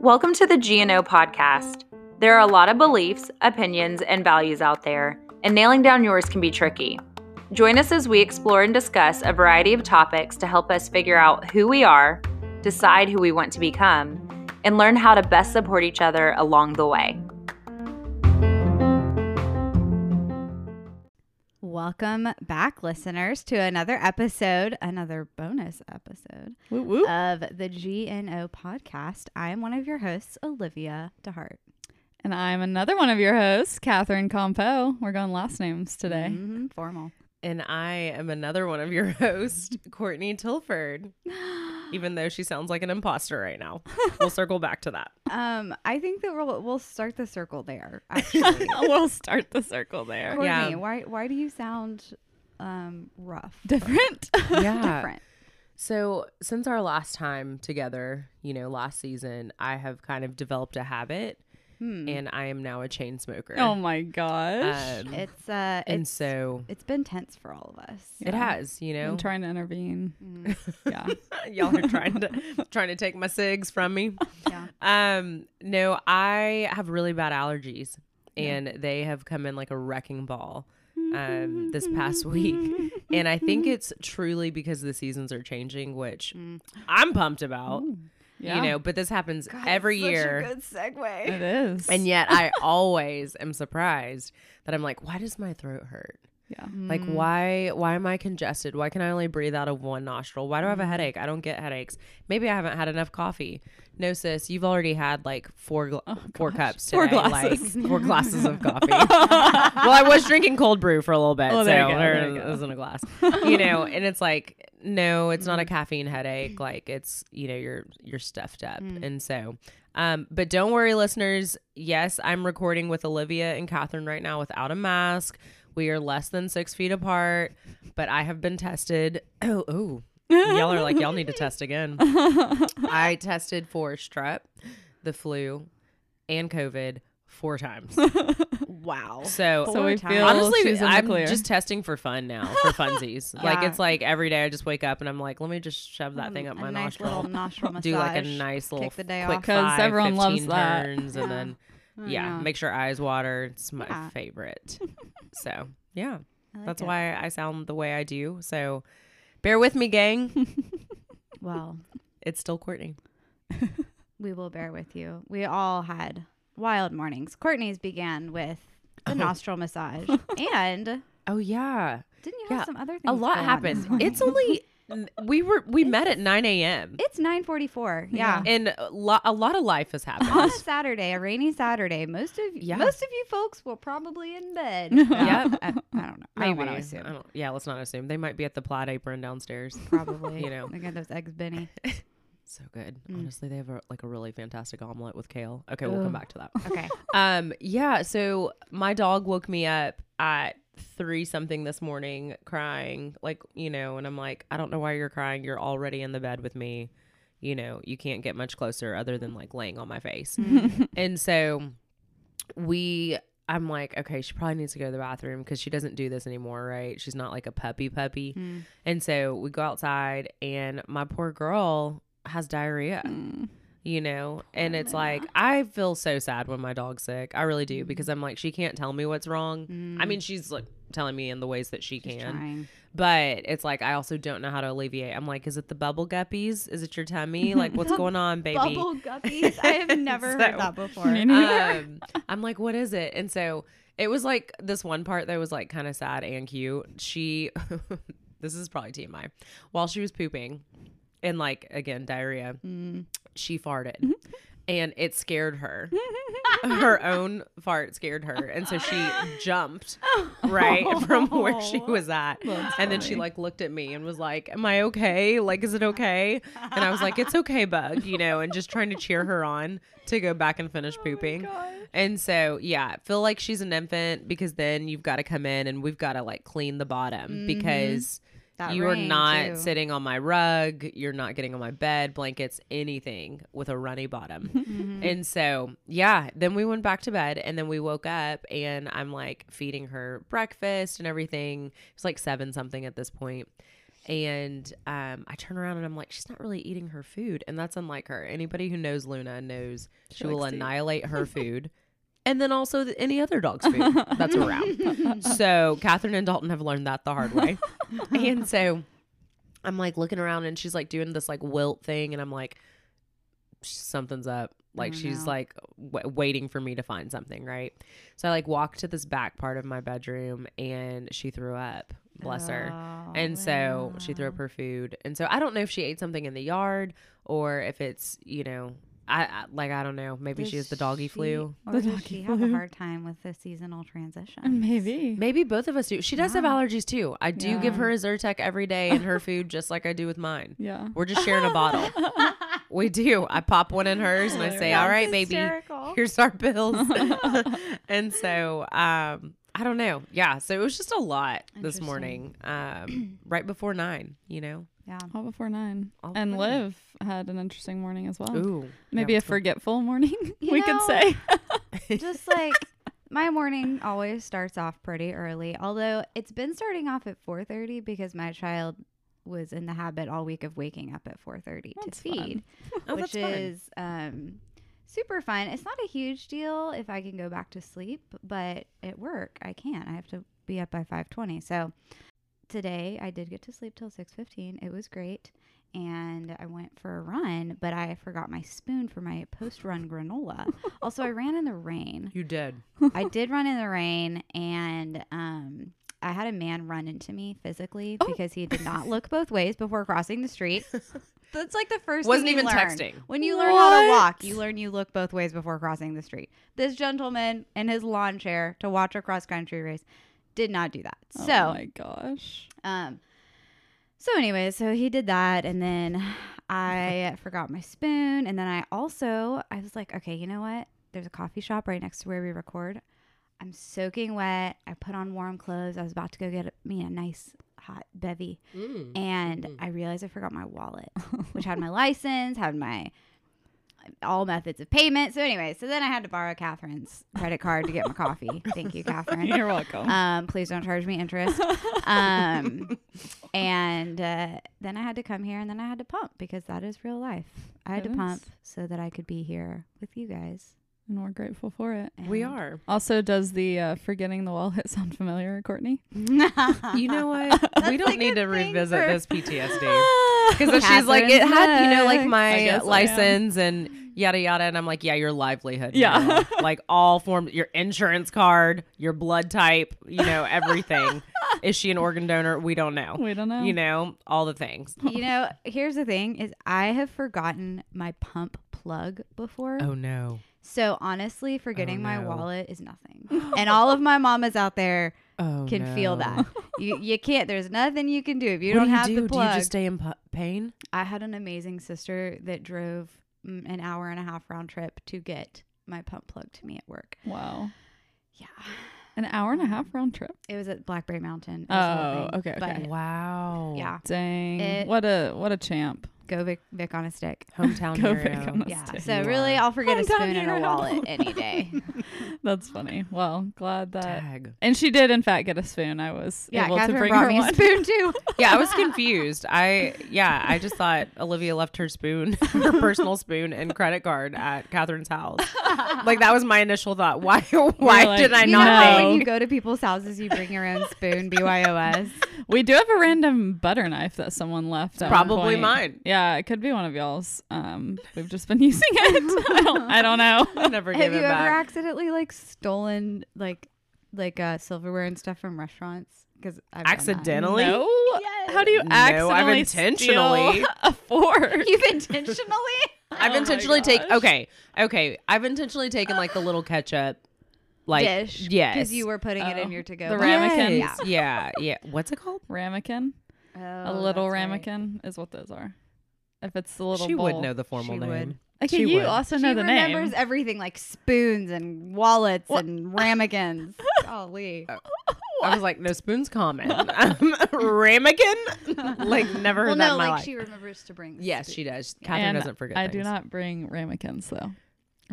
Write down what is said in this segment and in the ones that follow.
Welcome to the GNO podcast. There are a lot of beliefs, opinions, and values out there, and nailing down yours can be tricky. Join us as we explore and discuss a variety of topics to help us figure out who we are, decide who we want to become, and learn how to best support each other along the way. Welcome back, listeners, to another episode, another bonus episode Woo woo. of the GNO podcast. I am one of your hosts, Olivia DeHart. and I'm another one of your hosts, Catherine Compo. We're going last names today. Mhm, formal. And I am another one of your hosts, Courtney Tilford. Even though she sounds like an imposter right now. We'll circle back to that. Um, I think that we'll we'll start the circle there. Actually, we'll start the circle there. Courtney, Yeah. why why do you sound um rough? Different. Yeah. Different. So, since our last time together, you know, last season, I have kind of developed a habit Hmm. and I am now a chain smoker. oh my gosh. Um, It's uh, and it's so it's been tense for all of us. it has, you know. I'm trying to intervene. Mm, Yeah. Y'all are trying to trying to take my cigs from me. yeah. Um, no, I have really bad allergies, and they have come in like a wrecking ball. Um, this past week, and I think it's truly because the seasons are changing, which Mm. I'm pumped about. Yeah. You know, but this happens God, every such a year, good segue. it is. and yet I always am surprised that I'm like, why does my throat hurt? yeah. Like Mm. why why am I congested? Why can I only breathe out of one nostril? Why do I have a Mm. headache? I don't get headaches. Maybe I haven't had enough coffee. No sis, you've already had like four gla- four gosh. cups Four glasses. like four glasses of coffee. well, I was drinking cold brew for a little bit, Oh, so there go, there there you it was in a glass. You know, and it's like no, it's not a caffeine headache. Like it's you know you're you're stuffed up, Mm. and so. Um, but don't worry, listeners. Yes, I'm recording with Olivia and Catherine right now without a mask. We are less than six feet apart, but I have been tested. Oh, oh. y'all are like, y'all need to test again. I tested for strep, the flu, and COVID four times. Wow. So, So we times. feel honestly, she's in I'm clear. just testing for fun now, for funsies. Like it's like every day I just wake up and I'm like, let me just shove that mm, thing up my nice nostril. little nostril massage. Do like a nice little kick the day quick off. 'Cause five, everyone loves 15 that. turns, and Yeah. then I yeah, know. make sure eyes water. It's my Yeah. favorite. so yeah, like that's it. why I sound the way I do. So bear with me, gang. Well, it's still Courtney. we will bear with you. We all had wild mornings. Courtney's began with the oh. nostril massage, and Oh yeah, didn't you have Yeah, some other things? a lot happened. It's only we were we met at nine a.m. it's nine forty four. Yeah. and a lot, a lot of life has happened On a. Saturday, a rainy Saturday, most of Yeah. most of you folks were probably in bed. Yep. I, I don't know. I don't want to I assume. don't, yeah, let's not assume they might be at the plaid apron downstairs. Probably. You know. they got those eggs, Benny. So good. Mm. Honestly, they have a, like a really fantastic omelet with kale. Okay, we'll come back to that. Okay. Um, yeah. So my dog woke me up at three something this morning, crying. Like you know, and I'm like, I don't know why you're crying. You're already in the bed with me. You know, you can't get much closer other than like laying on my face. and so we. I'm like, okay, she probably needs to go to the bathroom because she doesn't do this anymore, right? She's not like a puppy puppy. Mm. And so we go outside, and my poor girl has diarrhea Mm. you know? And it's like i feel so sad when my dog's sick. I really do because i'm like she can't tell me what's wrong. I mean she's like telling me in the ways that she Just can. trying. but it's like i also don't know how to alleviate. I'm like is it the bubble guppies? Is it your tummy? Like what's going on baby? Bubble guppies. I have never heard So- that before. Um, i'm like what is it? And so it was like this one part that was like kind of sad and cute. She this is probably tmi while she was pooping and like again diarrhea Mm. she farted. And it scared her. Her own fart scared her. And so she jumped right from where she was at. And then she like looked at me and was like am i okay? Like is it okay? And i was like it's okay bug you know and just trying to cheer her on to go back and finish pooping. and so yeah feel like she's an infant because then you've got to come in and we've got to like clean the bottom because That you are not too. sitting on my rug. You're not getting on my bed, blankets, anything with a runny bottom. Mm-hmm. And so, yeah, then we went back to bed and then we woke up and I'm like feeding her breakfast and everything. It's like seven something at this point. And um, I turn around and I'm like, she's not really eating her food. And that's unlike her. Anybody who knows Luna knows she, She will likes to eat. annihilate her food. And then also th- any other dog's food that's around. so Catherine and Dalton have learned that the hard way. and so I'm like looking around and she's like doing this like wilt thing. And I'm like, something's up. Like she's like w- waiting for me to find something, right? So I like walk to this back part of my bedroom and she threw up. Bless her. Oh, And so she threw up her food. And so I don't know if she ate something in the yard or if it's, you know, I, I like I don't know. Maybe she has the doggy she- flu. Or The does doggy she have a hard time with the seasonal transition? Maybe. Maybe both of us do. She does have allergies too. I do give her a Zyrtec every day and her food just like I do with mine. Yeah. We're just sharing a bottle. We do. I pop one in hers and I say, "All right, baby, Hysterical. here's our bills." and so, um, I don't know. Yeah, so it was just a lot this morning, um, right before nine. You know. Yeah. All before nine. All and before nine. Liv had an interesting morning as well. Ooh, Maybe yeah, a forgetful morning, You we could say. Just like my morning always starts off pretty early, although it's been starting off at 4:30 because my child was in the habit all week of waking up at 4:30 to feed, Oh, which is um super fun. It's not a huge deal if I can go back to sleep, but at work I can't. I have to be up by 5:20. So today I did get to sleep till 6:15. It was great. And I went for a run, but I forgot my spoon for my post run granola. also, I ran in the rain. You did. I did run in the rain, and um, I had a man run into me physically Oh. because he did not look both ways before crossing the street. That's like the first. Wasn't even learn. texting. When you learn how to walk, you learn you look both ways before crossing the street. This gentleman in his lawn chair to watch a cross country race did not do that. oh So my gosh. um, so anyway, so he did that, and then I forgot my spoon, and then I also I was like, okay, you know what? There's a coffee shop right next to where we record. I'm soaking wet. I put on warm clothes. I was about to go get me a nice hot bevy, Mm. and Mhm. I realized I forgot my wallet, which had my license, had my all methods of payment. So anyway, so then I had to borrow Catherine's credit card to get my coffee. Thank you, Catherine. You're welcome. Um, please don't charge me interest. Um, and uh, then I had to come here and then I had to pump because that is real life. I had It to pump so that I could be here with you guys. And we're grateful for it. We And- are. Also, does the uh, forgetting the wall hit sound familiar, Courtney? You know what? we don't need to revisit for- this PTSD. Because she's like, it Catherine's had, you know, like next. I my guess I license and yada yada. And I'm like, yeah, your livelihood. Yeah. girl. like all forms, your insurance card, your blood type, you know, everything. Is she an organ donor? We don't know. We don't know. You know, all the things. you know, here's the thing is I have forgotten my pump plug before. Oh no. So honestly, forgetting oh, my no. wallet is nothing. and all of my mamas out there Oh, can feel that. You you can't. There's nothing you can do if you what don't do you have do? the Do you just stay in pu- pain? I had an amazing sister that drove an hour and a half round trip to get my pump plug to me at work. Wow. Yeah. An hour and a half round trip. It was at Blackberry Mountain. It was a whole Oh, thing. okay, But okay. Wow. yeah, Dang. It- what a what a champ. Go Vic, Vic on a stick. Hometown Go hero. big on a Yeah. stick. So You really. I'll forget a Hometown spoon and a wallet any day. That's funny. Well, glad that. Tag. And she did, in fact, get a spoon. I was Yeah, able to Catherine bring brought her me a spoon too. Yeah, I was confused. I yeah, I just thought Olivia left her spoon, her personal spoon and credit card at Catherine's house. Like that was my initial thought. Why why like, did I you not know how know. when think? you go to people's houses, you bring your own spoon, BYOS. We do have a random butter knife that someone left. at one Probably point. mine. Yeah, it could be one of y'all's. Um, we've just been using it. I don't. I don't know. I never Have gave you it ever back. accidentally like stolen like like uh, silverware and stuff from restaurants? Because Accidentally? No. Yes. How do you No, I've accidentally intentionally- steal a fork? You've intentionally. I've Oh intentionally take okay, okay. I've intentionally taken like the little ketchup like dish. Yes. Because you were putting it in Oh, your to go. the box. ramekin? Yes. Yeah, yeah. What's it called? ramekin. Oh, a little that's right. ramekin is what those are. If it's the little she bowl. would know the formal She name. would. Okay, She you would. also She know the name. She remembers name. everything like spoons and wallets What? and ramekins. Golly. I was like, no spoons common. Um, ramekin? like never heard well, that no, in my like life. she remembers to bring. yes, spoon. she does. Catherine And doesn't forget. I do things. not bring ramekins though.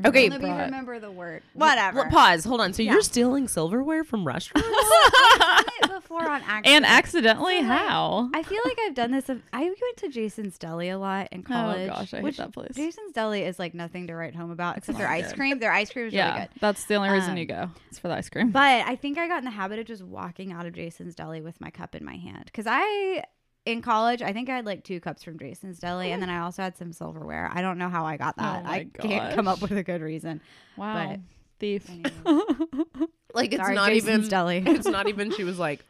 Okay, Let me brought- remember the word. Whatever. Well, pause. Hold on. So Yeah. you're stealing silverware from restaurants? I've done it before on accident. And accidentally, So, how? I feel like I've done this. I went to Jason's Deli a lot in college. Oh gosh, I hate which that place. Jason's Deli is like nothing to write home about except their not ice good. cream. Their ice cream is yeah, really good. that's the only reason Um, you go. It's for the ice cream. But I think I got in the habit of just walking out of Jason's Deli with my cup in my hand because I. In college, I think I had like two cups from Jason's Deli, and then I also had some silverware. I don't know how I got that. Oh my I can't come up with a good reason. wow, but- thief. like it's Sorry, not Jason's even. Deli. It's not even. She was like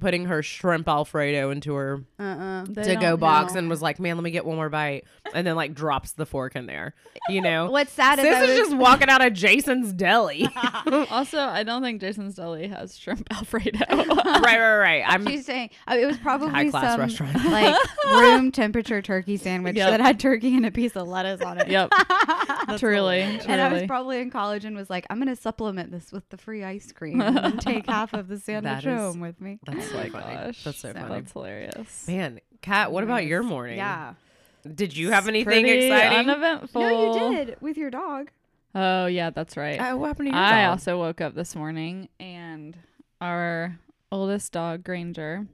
putting her shrimp alfredo into her Uh-uh. To go box know. and was like, "Man, let me get one more bite," and then like drops the fork in there. You know, What's sad is I Sis is was, just walking out of Jason's Deli. also, I don't think Jason's Deli has shrimp Alfredo. right, right, right. I'm She's saying uh, it was probably High-class some restaurant. like room temperature turkey sandwich Yep. that had turkey and a piece of lettuce on it. yep, truly, And I was probably in college and was like, I'm gonna supplement this with the free ice cream and take half of the sandwich That is- home with me. That's oh so my funny. gosh, That's so funny. That's hilarious. Man, Kat, what about your morning? Yeah. Did you have anything Pretty exciting? Uneventful. No, you did with your dog. Oh yeah, that's right. Uh, what happened to your I dog? also woke up this morning and our oldest dog, Granger,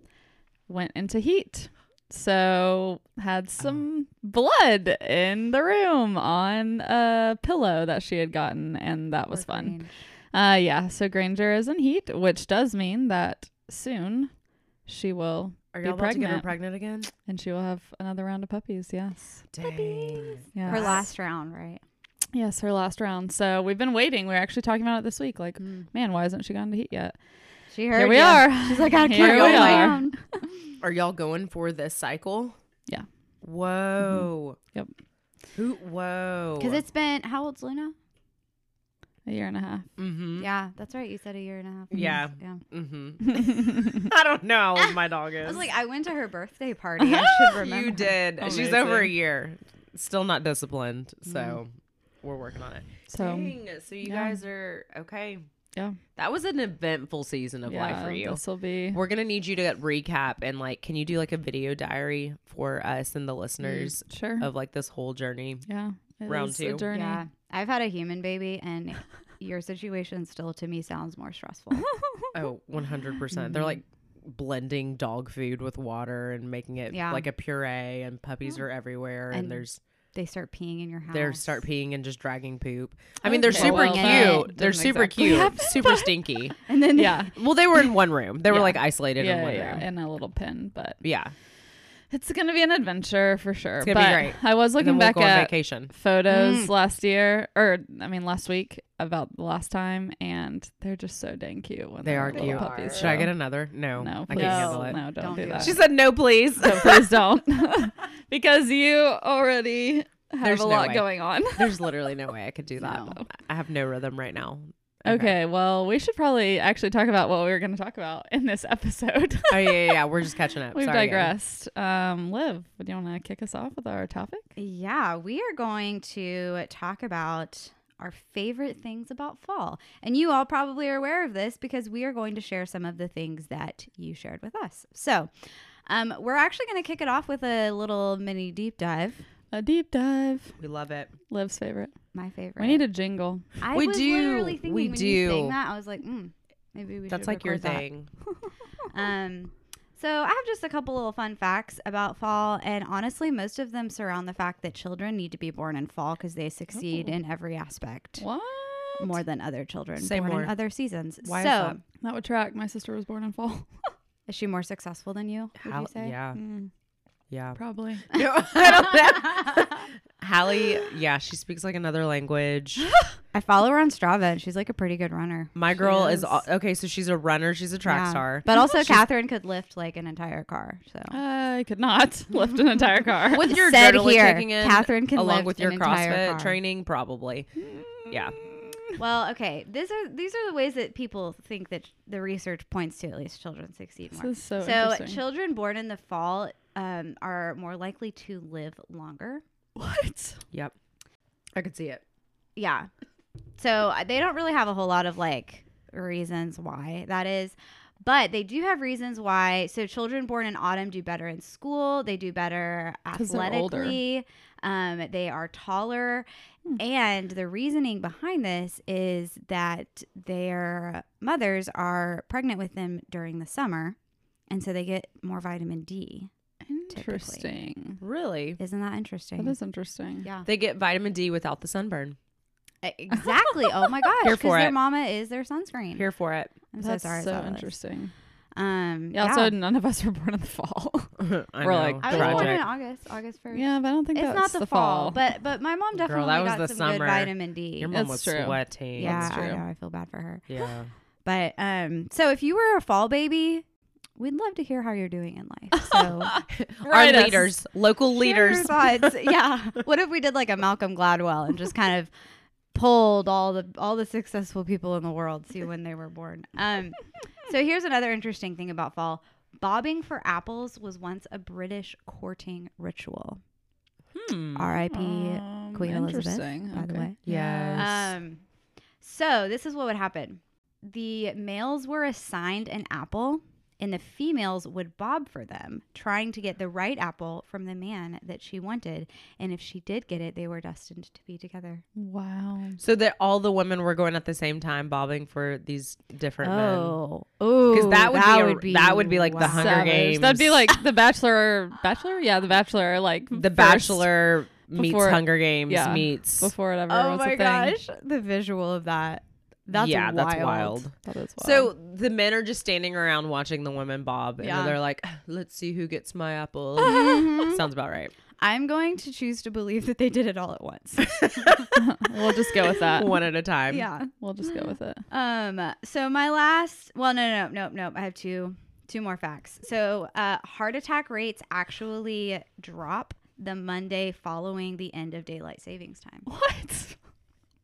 went into heat. So had some blood in the room on a pillow that she had gotten, and that was fun. Uh yeah, so Granger is in heat, which does mean that soon she will Are be y'all about to get her pregnant. pregnant again? and she will have another round of puppies, yes. Dang. Yes. Her last round, right? Yes, her last round. So we've been waiting. We are actually talking about it this week. Like, Mm. man, why hasn't she gone to heat yet? She heard Here we ya. are. She's like, I can't we go are. Are y'all going for this cycle? Yeah. Whoa. Yep. Who? Whoa. Because it's been how old's Luna? A year and a half. Mm-hmm. Yeah, that's right. You said a year and a half. Yeah. Yeah. Mm-hmm. I don't know how old my dog is. I was like, I went to her birthday party. I should remember. you did. She's over a year. Still not disciplined. So we're working on it. so Dang. So you yeah. guys are okay. Yeah. That was an eventful season of life for you. this will be. We're gonna need you to recap and like, can you do like a video diary for us and the listeners Sure. of like this whole journey? yeah. It round two. journey. Yeah, I've had a human baby, and your situation still to me sounds more stressful. Oh, 100 percent. They're like blending dog food with water and making it Yeah. like a puree, and puppies are everywhere, and, And there's they start peeing in your house. they start peeing and just dragging poop. I mean, they're Okay. super Well, cute. They're doesn't super exactly cute, happen, super stinky. and then Yeah. Well, they were in one room. They were Yeah. like isolated in Yeah, one yeah, room. in a little pen, but Yeah, it's gonna be an adventure for sure. It's gonna be But great. I was looking then we'll back go on at vacation. photos Mm. last year, or I mean last week about the last time, and they're just so dang cute when They they're are little cute. puppies. Should I get another? No, No, I please. can't handle it. No, don't, Don't do do that. that. She said no, please. No, please don't, because you already have There's a no lot way. going on. There's literally no way I could do that. No. I have no rhythm right now. Okay, well, we should probably actually talk about what we were going to talk about in this episode. Oh yeah, yeah, yeah. We're just catching up. We've Sorry, digressed. Um, Liv, do you want to kick us off with our topic? Yeah, we are going to talk about our favorite things about fall. And you all probably are aware of this because we are going to share some of the things that you shared with us. So, um, we're actually going to kick it off with a little mini deep dive. A deep dive. We love it. Liv's favorite. My favorite. We need a jingle. I We was do. literally thinking We when you sang do. that, I was like, mm, maybe we That's like your that. thing. Um, so I have just a couple little fun facts about fall, and honestly, most of them surround the fact that children need to be born in fall because they succeed Ooh. in every aspect What? more than other children Say born more. in other seasons. Why is that? That would track. My sister was born in fall. is she more successful than you? Would How- you say? Yeah, Mm, yeah. probably. No, I don't know. Hallie, yeah, she speaks like another language. I follow her on Strava, and she's like a pretty good runner. My girl is is. al- okay. So she's a runner. She's a track Yeah. star. But also, Catherine could lift like an entire car. So I could not lift an entire car. with your Said adrenaline here, kicking in, Catherine can along lift with your an entire CrossFit car. training, probably. Mm. Yeah. Well, okay. These are these are the ways that people think that the research points to at least children succeed more. This is so, So, interesting. children born in the fall um, are more likely to live longer. what? Yep. I could see it. Yeah. So uh, they don't really have a whole lot of like reasons why that is, But they do have reasons why. So children born in autumn do better in school. They do better athletically. Um, they are taller. Hmm. And the reasoning behind this is that their mothers are pregnant with them during the summer. And so they get more vitamin D. Interesting. Really? Isn't that interesting? That is interesting. yeah. They get vitamin D without the sunburn. Exactly. Oh my gosh. Here 'cause for their it. mama is their sunscreen. Here for it. I'm That's so sorry. So saw this. interesting. Um, Yeah, Also, none of us were born in the fall. We're know. like, I was born in. August, August first. yeah, but I don't think it's that's not the, the fall, but but my mom Girl, definitely that was got the some summer. good vitamin D. Your mom It's was true. sweating. yeah, That's I know. I feel bad for her. Yeah. But um, so if you were a fall baby, we'd love to hear how you're doing in life. So Our us. leaders, local leaders. thoughts. yeah. What if we did like a Malcolm Gladwell and just kind of pulled all the all the successful people in the world, see when they were born? Um, so here's another interesting thing about fall. Bobbing for apples was once a British courting ritual. Hmm. R.I.P. Um, Queen Elizabeth, interesting. by the way. Yes. Um, so this is what would happen: the males were assigned an apple, and the females would bob for them, trying to get the right apple from the man that she wanted. And if she did get it, they were destined to be together. Wow. So that all the women were going at the same time, bobbing for these different men. oh, oh, Because that would be a- that would be like the Hunger Savage. Games. That'd be like the Bachelor. Bachelor? Yeah, the Bachelor. Like The first Bachelor meets before- Hunger Games yeah, meets. before it ever Oh was my a thing. gosh, the visual of that. That's yeah, wild. that's wild. That is wild. So the men are just standing around watching the women bob, and Yeah. they're like, "Let's see who gets my apple." Mhm. Sounds about right. I'm going to choose to believe that they did it all at once. we'll just go with that. One at a time. yeah. We'll just go with it. Um. So my last. Well, no, no, no, no, no. I have two, two more facts. So, uh, heart attack rates actually drop the Monday following the end of daylight savings time. What?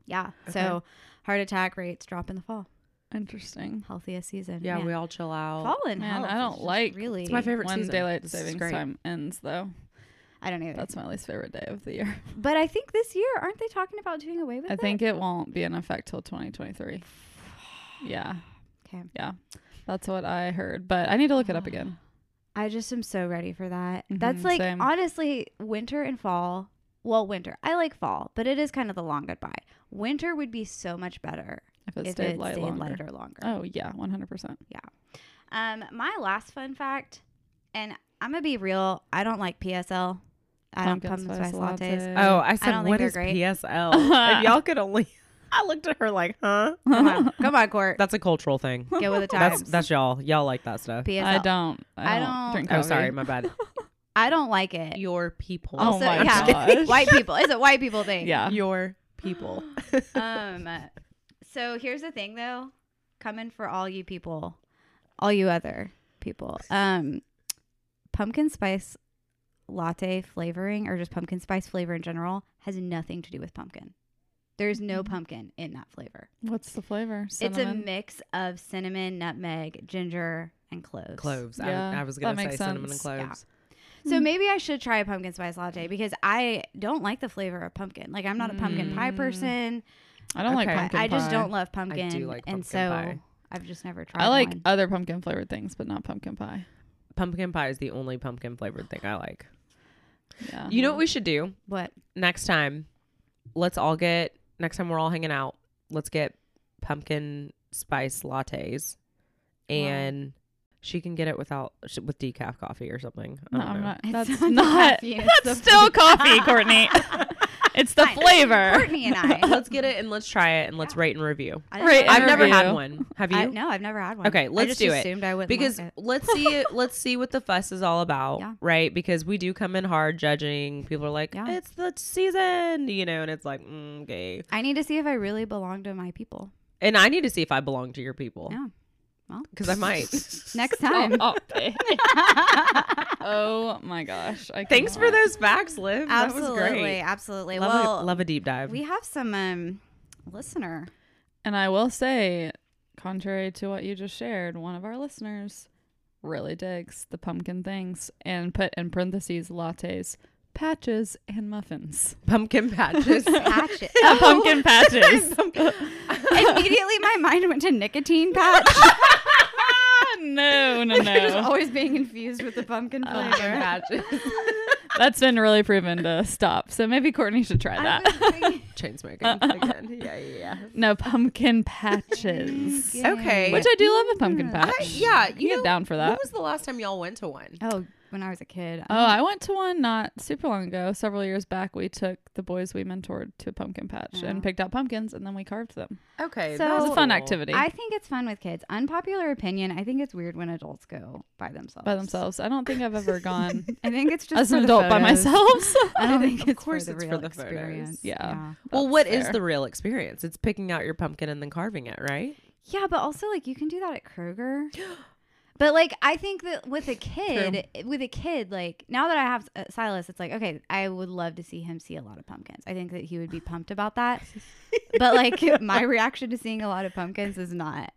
Yeah. So, heart attack rates drop in the fall. Interesting. Healthiest season. Yeah, Man, we all chill out. fall and Man, health I don't like- really. It's my favorite when season. daylight This is savings time ends, though. I don't either. That's my least favorite day of the year. but I think this year, aren't they talking about doing away with I it? I think it won't be in effect till 2023. Yeah, Okay. Yeah. That's what I heard, but I need to look it up again. I just am so ready for that. That's Mhm, like same. honestly, winter and fall. Well, winter. I like fall, but it is kind of the long goodbye. Winter would be so much better If it if stayed it light stayed longer. lighter longer. Oh yeah, 100%. Yeah. Um, my last fun fact, and I'm gonna be real. I don't like PSL. I don't pumpkin spice lattes. Oh, I said, don't think what they're is great. PSL? if y'all could only. I looked at her like, huh? Come on, come on, Court. That's a cultural thing. Get with the times. That's that's y'all. Y'all like that stuff. PSL. I don't. I, I don't, don't- drink Oh, coffee. sorry, my bad. I don't like it. Your people. Oh my yeah, gosh. white people. It's a white people thing. Yeah. Your people. um so here's the thing though coming for all you people all you other people um pumpkin spice latte flavoring or just pumpkin spice flavor in general has nothing to do with pumpkin there's no pumpkin in that flavor What's the flavor? it's a. Mix of cinnamon nutmeg ginger and cloves Cloves. Yeah, I, I was gonna say makes cinnamon and sense. cloves. So maybe i should try a pumpkin spice latte because i don't like the flavor of pumpkin like i'm not a pumpkin pie Mm. person I don't like Okay. I, pumpkin I just pie. don't love pumpkin do like pumpkin and so pie. i've just never tried I like one. other pumpkin flavored things, but not pumpkin pie. Pumpkin pie is the only pumpkin flavored thing I like. Yeah. You know what we should do what next time? Let's all get next time we're all hanging out. Let's get pumpkin spice lattes, and she can get it without with decaf coffee or something. I No, I'm know. not. It's That's not not. caffeine, That's the still coffee, Courtney. it's the Fine. flavor. Courtney and I. Let's get it and let's try it and let's rate and review. Right. I've never had one. Have you? I, no, I've never had one. Okay, let's just do it. assumed I wouldn't because like it. let's see let's see what the fuss is all about Yeah. right because we do come in hard judging people are like Yeah. it's the season you know and it's like mm, okay I need to see if I really belong to my people. and i need to see if i belong to your people Yeah. Well, because i might next time. Oh, babe. oh my gosh. I thanks for those facts liv that was absolutely, great absolutely. love, well, a, love a deep dive we have some um listener. And I will say, contrary to what you just shared, one of our listeners really digs the pumpkin things and put in parentheses lattes, patches, and muffins. pumpkin patches Patch it. Uh, pumpkin patches. Immediately, my mind went to nicotine patch. no, no, Just no. always being infused with the pumpkin Pumpkin flavor. patches. That's been really proven to stop. So maybe Courtney should try that. was Chain smoking again. Yeah, yeah, yeah. no pumpkin patches. Okay. Which I do love a pumpkin patch. I- yeah, I can you get know, down for that. When was the last time y'all went to one? Oh, when I was a kid. Oh, um, I went to one not super long ago. Several years back, we took the boys we mentored to a pumpkin patch Yeah. and picked out pumpkins, and then we carved them. Okay, So- It was a fun activity I think it's fun with kids. Unpopular opinion. I think it's weird when adults go by themselves. by themselves. I don't think I've ever gone I think it's just as an the adult by myself. so- I don't think Of it's course for the it's for real the photos. experience. Yeah. Well, That's what is fair. the real experience? It's picking out your pumpkin and then carving it, right? Yeah, but also like you can do that at Kroger. But like I think that with a kid, with a kid, like now that I have uh, Silas, it's like okay, I would love to see him see a lot of pumpkins. I think that he would be pumped about that. but like my reaction to seeing a lot of pumpkins is not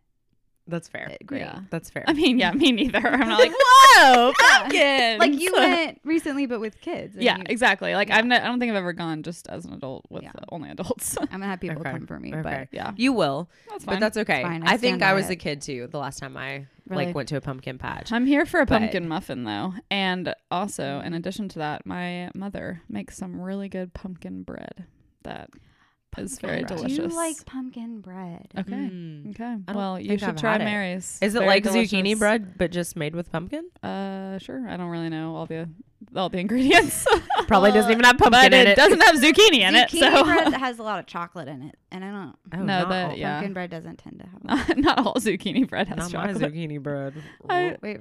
That's fair. uh, great. Yeah. That's fair. I mean, yeah, me neither. I'm not like, whoa, Yeah. pumpkins. Like you went recently, but with kids. Yeah, you- exactly. Like Yeah. I've ne- I don't think I've ever gone just as an adult with Yeah. uh, only adults. I'm gonna have people Okay. come for me, Okay. yeah, you will, that's fine. but that's okay. fine. I I, think I was it. a kid too. The last time I Really? like went to a pumpkin patch. I'm here for a But- pumpkin muffin though, and also in addition to that, my mother makes some really good pumpkin bread that is very bread. Do delicious. you like pumpkin bread? Okay. Mm. Okay. Well, you should I've try. Mary's. Is it Very like delicious. zucchini bread but just made with pumpkin? Uh, sure. I don't really know all the all the ingredients. Probably doesn't even have pumpkin but in it, it. doesn't have zucchini in it. Zucchini So bread has a lot of chocolate in it, and I don't. Oh, no, not the- yeah. Pumpkin bread doesn't tend to have. A not all zucchini bread has Not my chocolate. zucchini bread. I- Wait,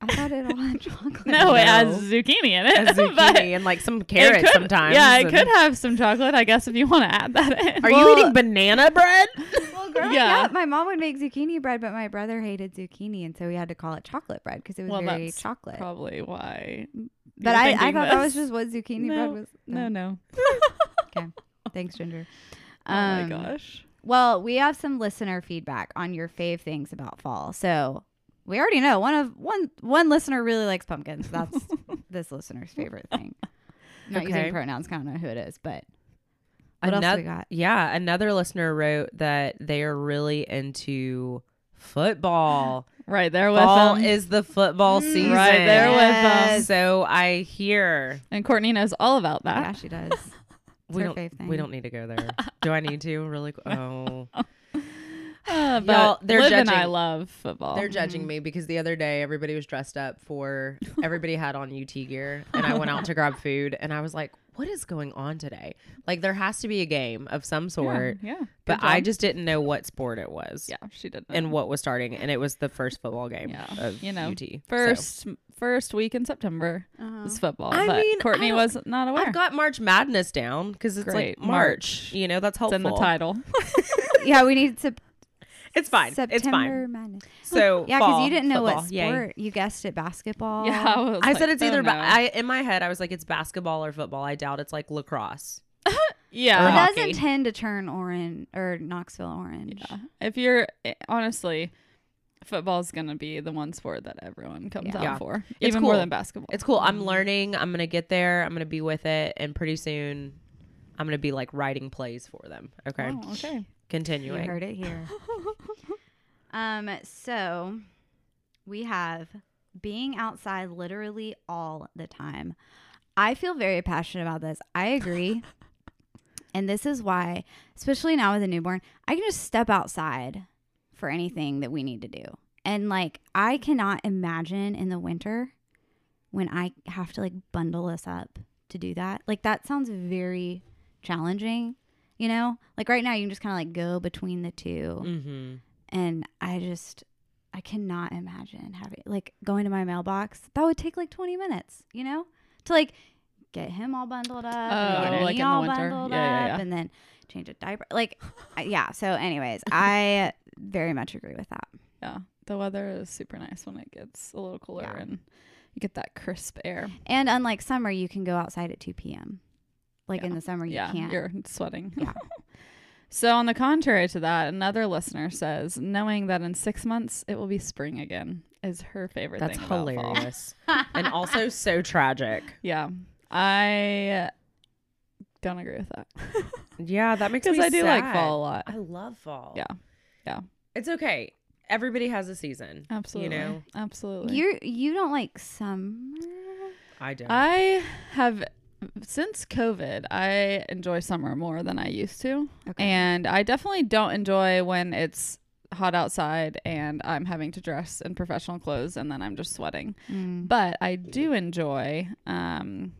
I thought it all had chocolate. No, it has zucchini in it. A but zucchini and like some it carrots could- sometimes. Yeah, it and- could have some chocolate, I guess, if you want to add that in. Are Well- you eating banana bread? Well, growing Yeah. up, my mom would make zucchini bread, but my brother hated zucchini, and so we had to call it chocolate bread because it was Well, very that's chocolate. Probably why. but I, I thinking thought that was just what zucchini No, bread was. No, no. Okay. Thanks, Ginger. oh my Um, gosh. Well, we have some listener feedback on your fave things about fall. So we already know one of one one listener really likes pumpkins. That's this listener's favorite thing. Not Okay. using pronouns, kind of know who it is, but what else we got? Yeah, another listener wrote that they are really into football. Right there with Fall them. is the football Mm, season. right there with them. So I hear and Courtney knows all about that. Yeah, she does. It's we don't we don't need to go there. Do I need to really? Oh, Uh, but Y'all, they're Liv and I love football. they're judging me because the other day everybody was dressed up for everybody had on UT gear, and I went out to grab food, and I was like, "What is going on today? Like there has to be a game of some sort." yeah. But I just didn't know what sport it was. yeah, she did. and what was starting, and it was the first football game Yeah, of you know, UT. So. first first week in September Uh-huh. is football. I but mean, Courtney don't- was not aware. I've got March Madness down because it's Great, like March. March. You know that's it's helpful. in the title. yeah, we need to. It's fine. September It's fine. Madness. So Yeah, because you didn't know what football, yay. sport. You guessed it, basketball. yeah, I, was I like, said it's oh, either. no. Ba- I in my head I was like it's basketball or football. I doubt it's like lacrosse. yeah, or It hockey. doesn't tend to turn orange or Knoxville orange. Yeah. If you're eh, honestly, football's gonna be the one sport that everyone comes Yeah. out Yeah. for, It's even more cool. than basketball. It's cool. I'm learning. I'm gonna get there. I'm gonna be with it, and pretty soon, I'm gonna be like writing plays for them. Okay, Oh, okay. You continuing. heard it here. um, so we have being outside literally all the time. I feel very passionate about this. I agree. and this is why, especially now with a newborn, I can just step outside for anything that we need to do. And like, I cannot imagine in the winter when I have to like bundle us up to do that. Like, that sounds very challenging, you know? Like, right now, you can just kind of like go between the two Mm-hmm. and I just I cannot imagine having like going to my mailbox. That would take like 20 minutes, you know? To like get him all bundled up, and Oh, get like me all bundled Yeah, yeah, up yeah. and then change a diaper. Like yeah, so anyways, I very much agree with that. Yeah, the weather is super nice when it gets a little cooler Yeah. and you get that crisp air. And unlike summer, you can go outside at 2 p.m. Like Yeah. in the summer you yeah, can't. you're sweating. Yeah. so on the contrary to that, another listener says, knowing that in six months it will be spring again is her favorite That's thing. about fall. hilarious, and also so tragic. Yeah, I don't agree with that Yeah, that makes me because I do like fall a lot. I love fall. Yeah. Yeah. It's okay. everybody has a season. Absolutely. You know, Absolutely. You you don't like summer? I don't. I have since COVID, I enjoy summer more than I used to. Okay. And I definitely don't enjoy when it's hot outside and I'm having to dress in professional clothes and then I'm just sweating. Mm. But I do enjoy um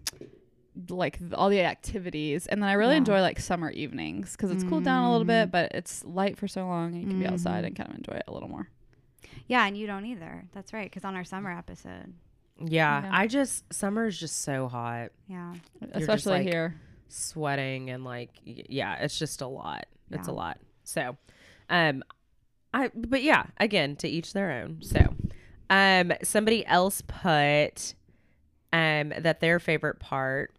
like all the activities and then I really Yeah. enjoy like summer evenings because it's cooled down a little bit Mm. but it's light for so long and you can be outside Mhm. and kind of enjoy it a little more. Yeah, and you don't either. That's right. Because on our summer episode, yeah, Yeah. I just summer is just so hot, yeah, just, Especially like, here. sweating and like y- yeah, it's just a lot. It's a lot. So, um, I but yeah, again to each their own. So, um, somebody else put, um, that their favorite part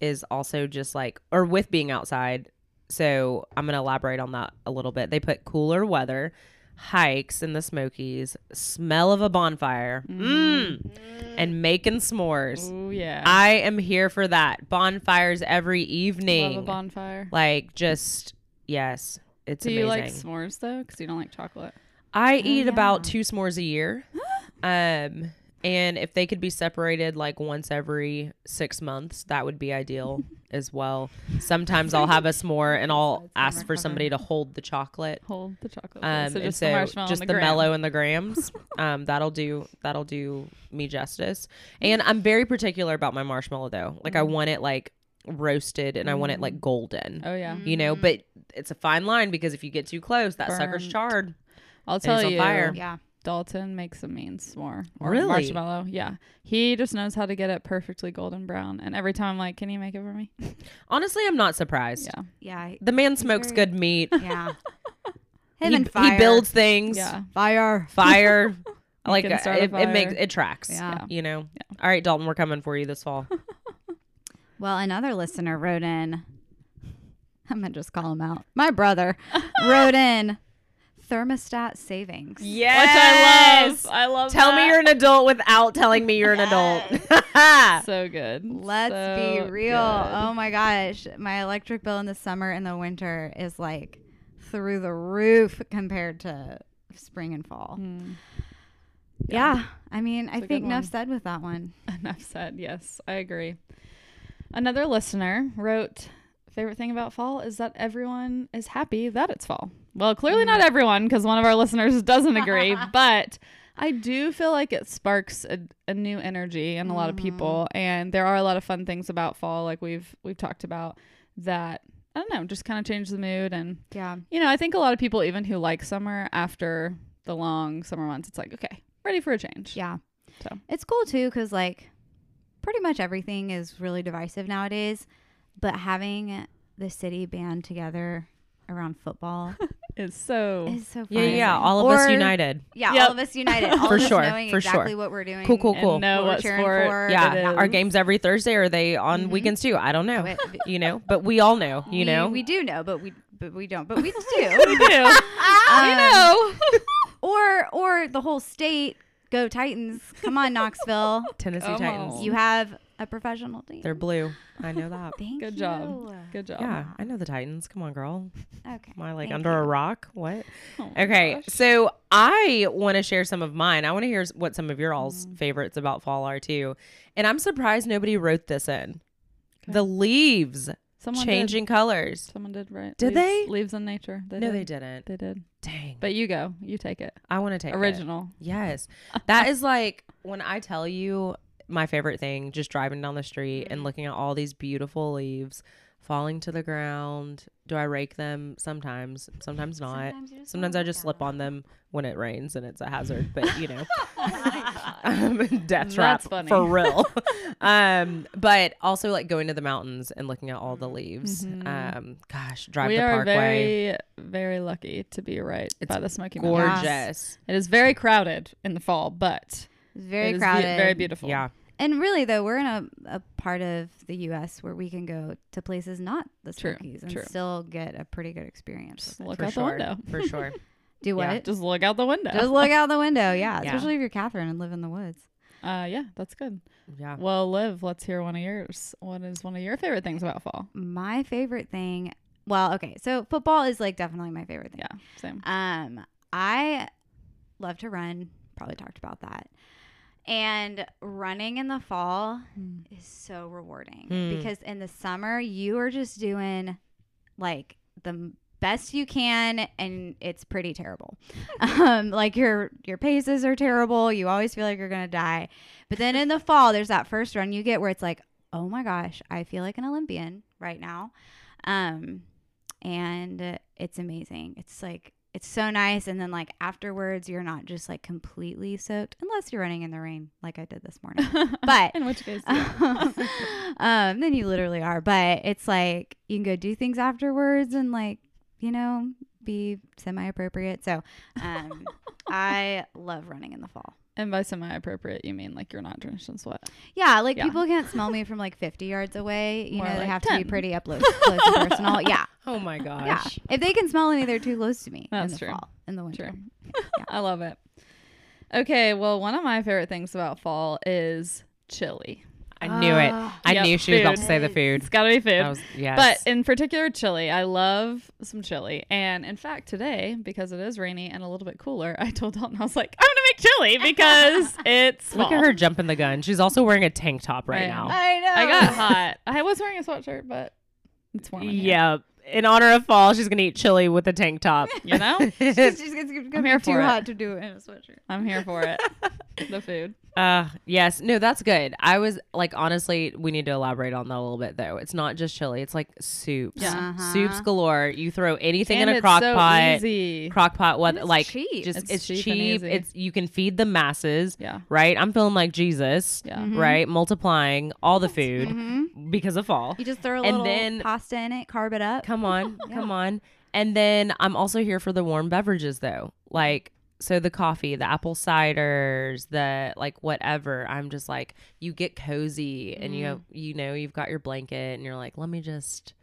is also just like or with being outside. So I'm gonna elaborate on that a little bit. They put cooler weather, hikes in the Smokies, smell of a bonfire, mm, and making s'mores. Oh yeah. I am here for that. Bonfires every evening. Love a bonfire. like just yes, it's Do amazing. you like s'mores though? Because you don't like chocolate. I eat about yeah. two s'mores a year. um and if they could be separated like once every 6 months, that would be ideal as well. Sometimes I'll have a s'more and I'll ask for somebody to hold the chocolate. Hold the chocolate. Um, so and just so the marshmallow just and the, the, mellow and the grams. um, that'll do. That'll do me justice. And I'm very particular about my marshmallow though. Like I want it like roasted and I want it like golden. Oh yeah. You know, but it's a fine line because if you get too close, that sucker's charred. I'll it's tell on you. fire. yeah. Dalton makes a mean s'more or Really? marshmallow. Yeah, he just knows how to get it perfectly golden brown. And every time I'm like, "Can you make it for me?" Honestly, I'm not surprised. yeah, Yeah, The man smokes very- good meat. yeah. Him he, and fire. he builds things. yeah. fire. Fire. like can uh, start a it, it makes it tracks. Yeah. You know. All right, Dalton, we're coming for you this fall. Well, another listener wrote in. I'm gonna just call him out. My brother wrote in thermostat savings. Yes. Which I love. I love. Tell me you're an adult without telling me you're an adult. so good. Let's So be real. good. Oh my gosh, my electric bill in the summer and the winter is like through the roof compared to spring and fall. Mm. Yeah, I mean, I a good think enough said with that one. Enough said. Yes, I agree. Another listener wrote, "Favorite thing about fall is that everyone is happy that it's fall." Well, clearly not everyone, because one of our listeners doesn't agree. but I do feel like it sparks a, a new energy in a lot of Mm-hmm. people, and there are a lot of fun things about fall, like we've we've talked about that. I don't know, just kind of change the mood, and Yeah, you know, I think a lot of people, even who like summer, after the long summer months, it's like okay, ready for a change. yeah. So. It's cool too because like pretty much everything is really divisive nowadays, but having the city band together around football It's so is so fun. yeah, yeah. All of us united. Yeah, Yep. all of us united. All For of us sure, knowing for exactly sure. what we're doing. Cool, cool, and cool. know What we're cheering for. for. Yeah, our games every Thursday. Are they on Mhm. weekends too? I don't know. We- you know, but we all know. You we, know, we do know, but we but we don't. But we do. we do. Um, we know. Or or the whole state. Go Titans! Come on, Knoxville. Tennessee Come Titans. on. You have a professional team. They're blue. I know that. Thank Good you. job. Good job. Yeah, I know the Titans. Come on, girl. Okay. Am I like Thank under you. a rock? What? Oh Okay, gosh. so I want to share some of mine. I want to hear what some of your all's Mm. favorites about fall are too. And I'm surprised nobody wrote this in. Okay. The leaves Someone changing colors. Someone did right. Did Leaves- they? Leaves in nature. They no, did. they didn't. They did. Dang. But you go. You take it. I want to take it. Original. Yes. That is like when I tell you my favorite thing, just driving down the street Mm-hmm. and looking at all these beautiful leaves falling to the ground. Do I rake them? Sometimes. Sometimes not. Sometimes Sometimes I just slip on them when it rains and it's a hazard, but you know. Um, death trap for real. um, but also like going to the mountains and looking at all the leaves. Mhm. Um, gosh, drive we the are parkway. very, very lucky to be right It's by the Smoky Mountains. Gorgeous. It is very crowded in the fall, but very it is be- crowded. very beautiful. Yeah. And really, though, we're in a, a part of the U.S. where we can go to places not the True, Smokies and true. still get a pretty good experience. Just with it. look For out sure. the window. For sure. Do what? Yeah, Just, Just look out the window. Just look out the window. Yeah, Yeah. especially if you're Catherine and live in the woods. uh, yeah, that's good. Yeah. Well, Liv, let's hear one of yours. What is one of your favorite things about fall? My favorite thing. Well, okay, so football is like definitely my favorite thing. Yeah, same. Um, I love to run. Probably talked about that. And running in the fall Mm. is so rewarding Mm. because in the summer you are just doing like the best you can and it's pretty terrible. um like your your paces are terrible, you always feel like you're going to die. But then in the fall there's that first run you get where it's like, "Oh my gosh, I feel like an Olympian right now." Um and it's amazing. It's like it's so nice and then like afterwards you're not just like completely soaked unless you're running in the rain like I did this morning. But in which case, yeah. um, then you literally are. But it's like you can go do things afterwards and like you know be semi appropriate. So um, I love running in the fall. And by semi-appropriate, you mean like you're not drenched in sweat. Yeah, like Yeah. people can't smell me from like 50 yards away. You More know, they like have to be pretty up close, close and personal. Yeah, Oh my gosh. yeah. If they can smell me, they're too close to me That's in the true. fall, in the winter. True. I love it. Okay, well, one of my favorite things about fall is chili. I knew it. Ah. I Yep, knew she was about to food. say the food. It's got to be food. That was yes. But in particular, chili. I love some chili. And in fact, today, because it is rainy and a little bit cooler, I told Dalton, I was like, I'm going to make chili because it's look fall. at her jumping the gun. She's also wearing a tank top right I now. I know. I got hot. I was wearing a sweatshirt, but it's warm. in here, Yeah. In honor of fall, she's gonna eat chili with a tank top. You know? She's, she's, gonna I'm be here too for it. hot to do it in a sweatshirt. I'm here for it. the food. Uh yes. No, that's good. I was like honestly, we need to elaborate on that a little bit though. It's not just chili, it's like soups. Yeah. Uh-huh. Soups galore. You throw anything and in a it's crock so pot. easy. Crock pot what it's like cheap. just It's it's, cheap cheap. easy. It's you can feed the masses, Yeah. right? I'm feeling like Jesus. Yeah. Mhm. Right? Multiplying all the food Mhm. because of fall. You just throw a And little then- pasta in it, carb it up. Come on, Yeah. come on. And then I'm also here for the warm beverages though. Like so the coffee, the apple ciders, the like whatever. I'm just like you get cozy and you Mm. have, you know you've got your blanket and you're like, let me just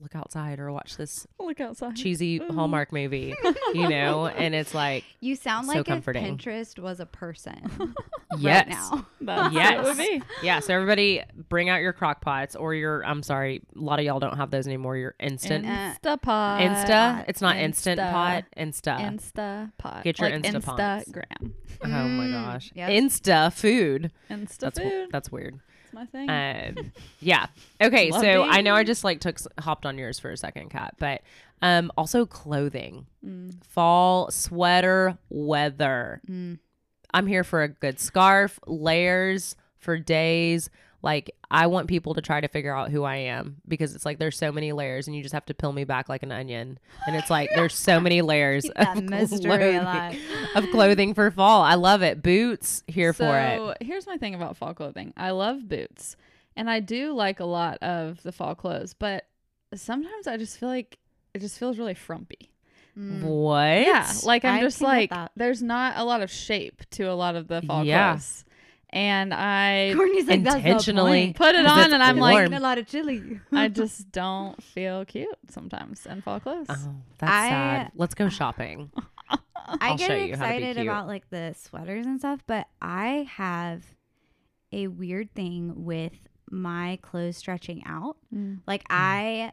look outside or watch this Look outside. cheesy Hallmark movie, you know? And it's like, You sound So like comforting. if Pinterest was a person yes. right now. That's Yes. would be. Yeah, so everybody bring out your crock pots or your I'm sorry, a lot of y'all don't have those anymore. Your instant Uh, Instapot. Insta. It's not instant pot. Insta. Insta pot. Get your like Instapots. Instagram. Oh my Mm, gosh. yep. Insta food. Insta That's w- food. that's weird. My thing. Um, yeah. Okay. Love so I know I just like took hopped on yours for a second, Kat, but um, also clothing, Mm. fall sweater weather. Mm. I'm here for a good scarf, layers for days. Like I want people to try to figure out who I am because it's like there's so many layers and you just have to peel me back like an onion. And it's like there's so many layers of clothing, of clothing for fall. I love it. Boots here for it. So here's my thing about fall clothing. I love boots, and I do like a lot of the fall clothes, but sometimes I just feel like it just feels really frumpy. Mm. What? Yeah, like I'm I just like there's not a lot of shape to a lot of the fall Yeah. clothes, and I Courtney's like, "That's the Intentionally point." put it on, and I'm warm. like, Eating a lot of chili. I just don't feel cute sometimes and fall clothes. Oh, that's I- sad. Let's go shopping. I I'll get show you how to be excited about like the sweaters and stuff, but I have a weird thing with my clothes stretching out. Mm. Like I,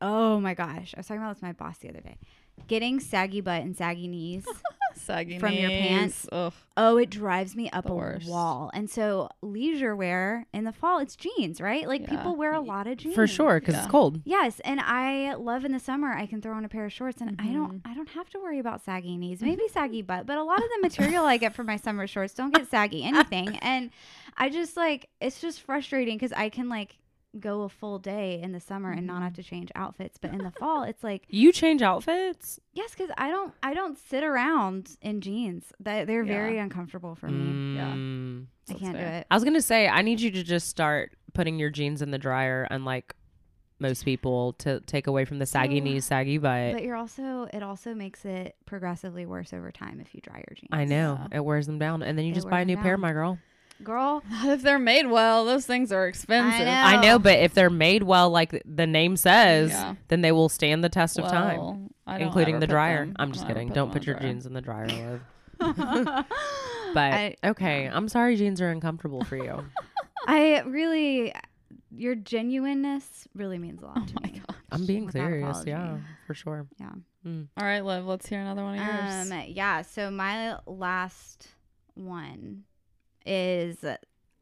oh my gosh, I was talking about this with my boss the other day. Getting saggy butt and saggy knees. Saggy From your pants. Ugh. oh, it drives me up The a worst. wall. And so leisure wear in the fall, it's jeans, right? Like Yeah. people wear a lot of jeans For sure, because Yeah. it's cold. Yes, and I love in the summer I can throw on a pair of shorts and I don't Mm-hmm. I don't have to worry about saggy knees. Maybe saggy butt, but a lot of the material I get for my summer shorts don't get saggy anything. And I just like it's just frustrating cuz I can like go a full day in the summer and not have Mm-hmm. to change outfits, but in the fall it's like You change outfits? yes cuz I don't I don't sit around in jeans. That they're very uncomfortable for me. Yeah. Mm. I can't do it. I was gonna say I need you to just start putting your jeans in the dryer, unlike most people, to take away from the saggy So- knees, saggy butt. But you're also it also makes it progressively worse over time if you dry your jeans. I know Yeah. it wears them down, and then you It just buy a new them pair, down. my girl. Girl, If they're made well, those things are expensive. know. I know, but if they're made well, like the name says, Yeah. then they will stand the test of time, Well, I don't including the dryer. them- I'm just kidding. put Don't put your dryer. jeans in the dryer, Liv. But I- okay, I'm sorry jeans are uncomfortable for you. I really, your genuineness really means a lot Oh to my me. god. I'm being without serious. apology. Yeah, for sure. Yeah. Mm. All right, Liv, let's hear another one of yours. Um, yeah. So my last one is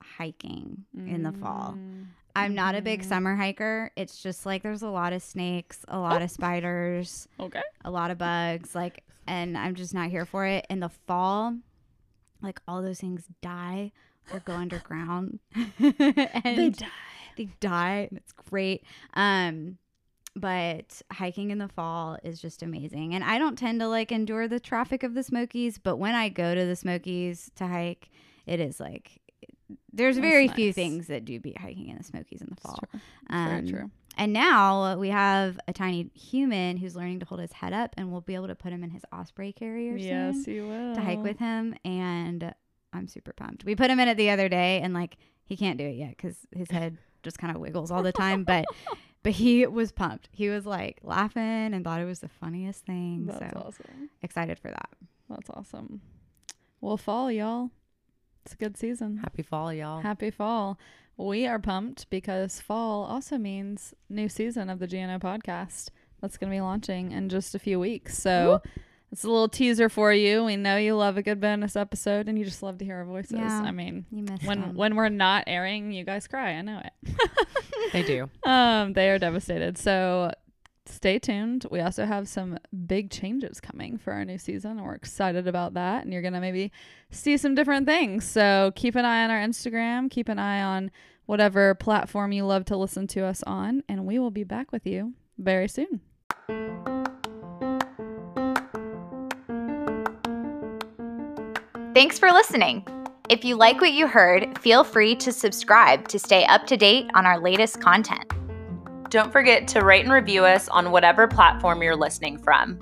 hiking in the fall. Mm. I'm not a big Mhm. summer hiker. It's just like there's a lot of snakes, a lot of spiders, Okay. a lot of bugs, like, and I'm just not here for it. In the fall, like all those things die or go underground. and die. they die and it's great um but hiking in the fall is just amazing and i don't tend to like endure the traffic of the smokies but when i go to the smokies to hike it is like there's That's very few things that do beat hiking in the smokies in the fall True. Very Um, true. and now we have a tiny human who's learning to hold his head up and we'll be able to put him in his osprey carrier Yes, soon you will. to hike with him and i'm super pumped we put him in it the other day and like he can't do it yet because his head just kind of wiggles all the time but but he was pumped he was like laughing and thought it was the funniest thing That's so awesome. excited for that That's awesome. Well, fall, y'all. It's a good season. Happy fall, y'all. Happy fall. We are pumped because fall also means new season of the GNO podcast that's going to be launching in just a few weeks. So it's a little teaser for you. We know you love a good bonus episode and you just love to hear our voices. Yeah. I mean, when when we're not airing, you guys cry. I know it. they do. um, they are devastated. So stay tuned. We also have some big changes coming for our new season, and we're excited about that. And you're gonna maybe see some different things. So keep an eye on our Instagram. Keep an eye on whatever platform you love to listen to us on, and we will be back with you very soon. Thanks for listening. If you like what you heard, feel free to subscribe to stay up to date on our latest content. Don't forget to rate and review us on whatever platform you're listening from.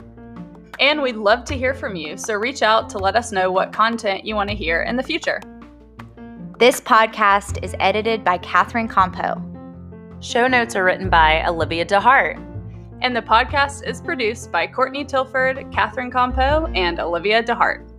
And we'd love to hear from you, so reach out to let us know what content you want to hear in the future. This podcast is edited by Catherine Compo. Show notes are written by Olivia DeHart. And the podcast is produced by Courtney Tilford, Catherine Compo, and Olivia DeHart.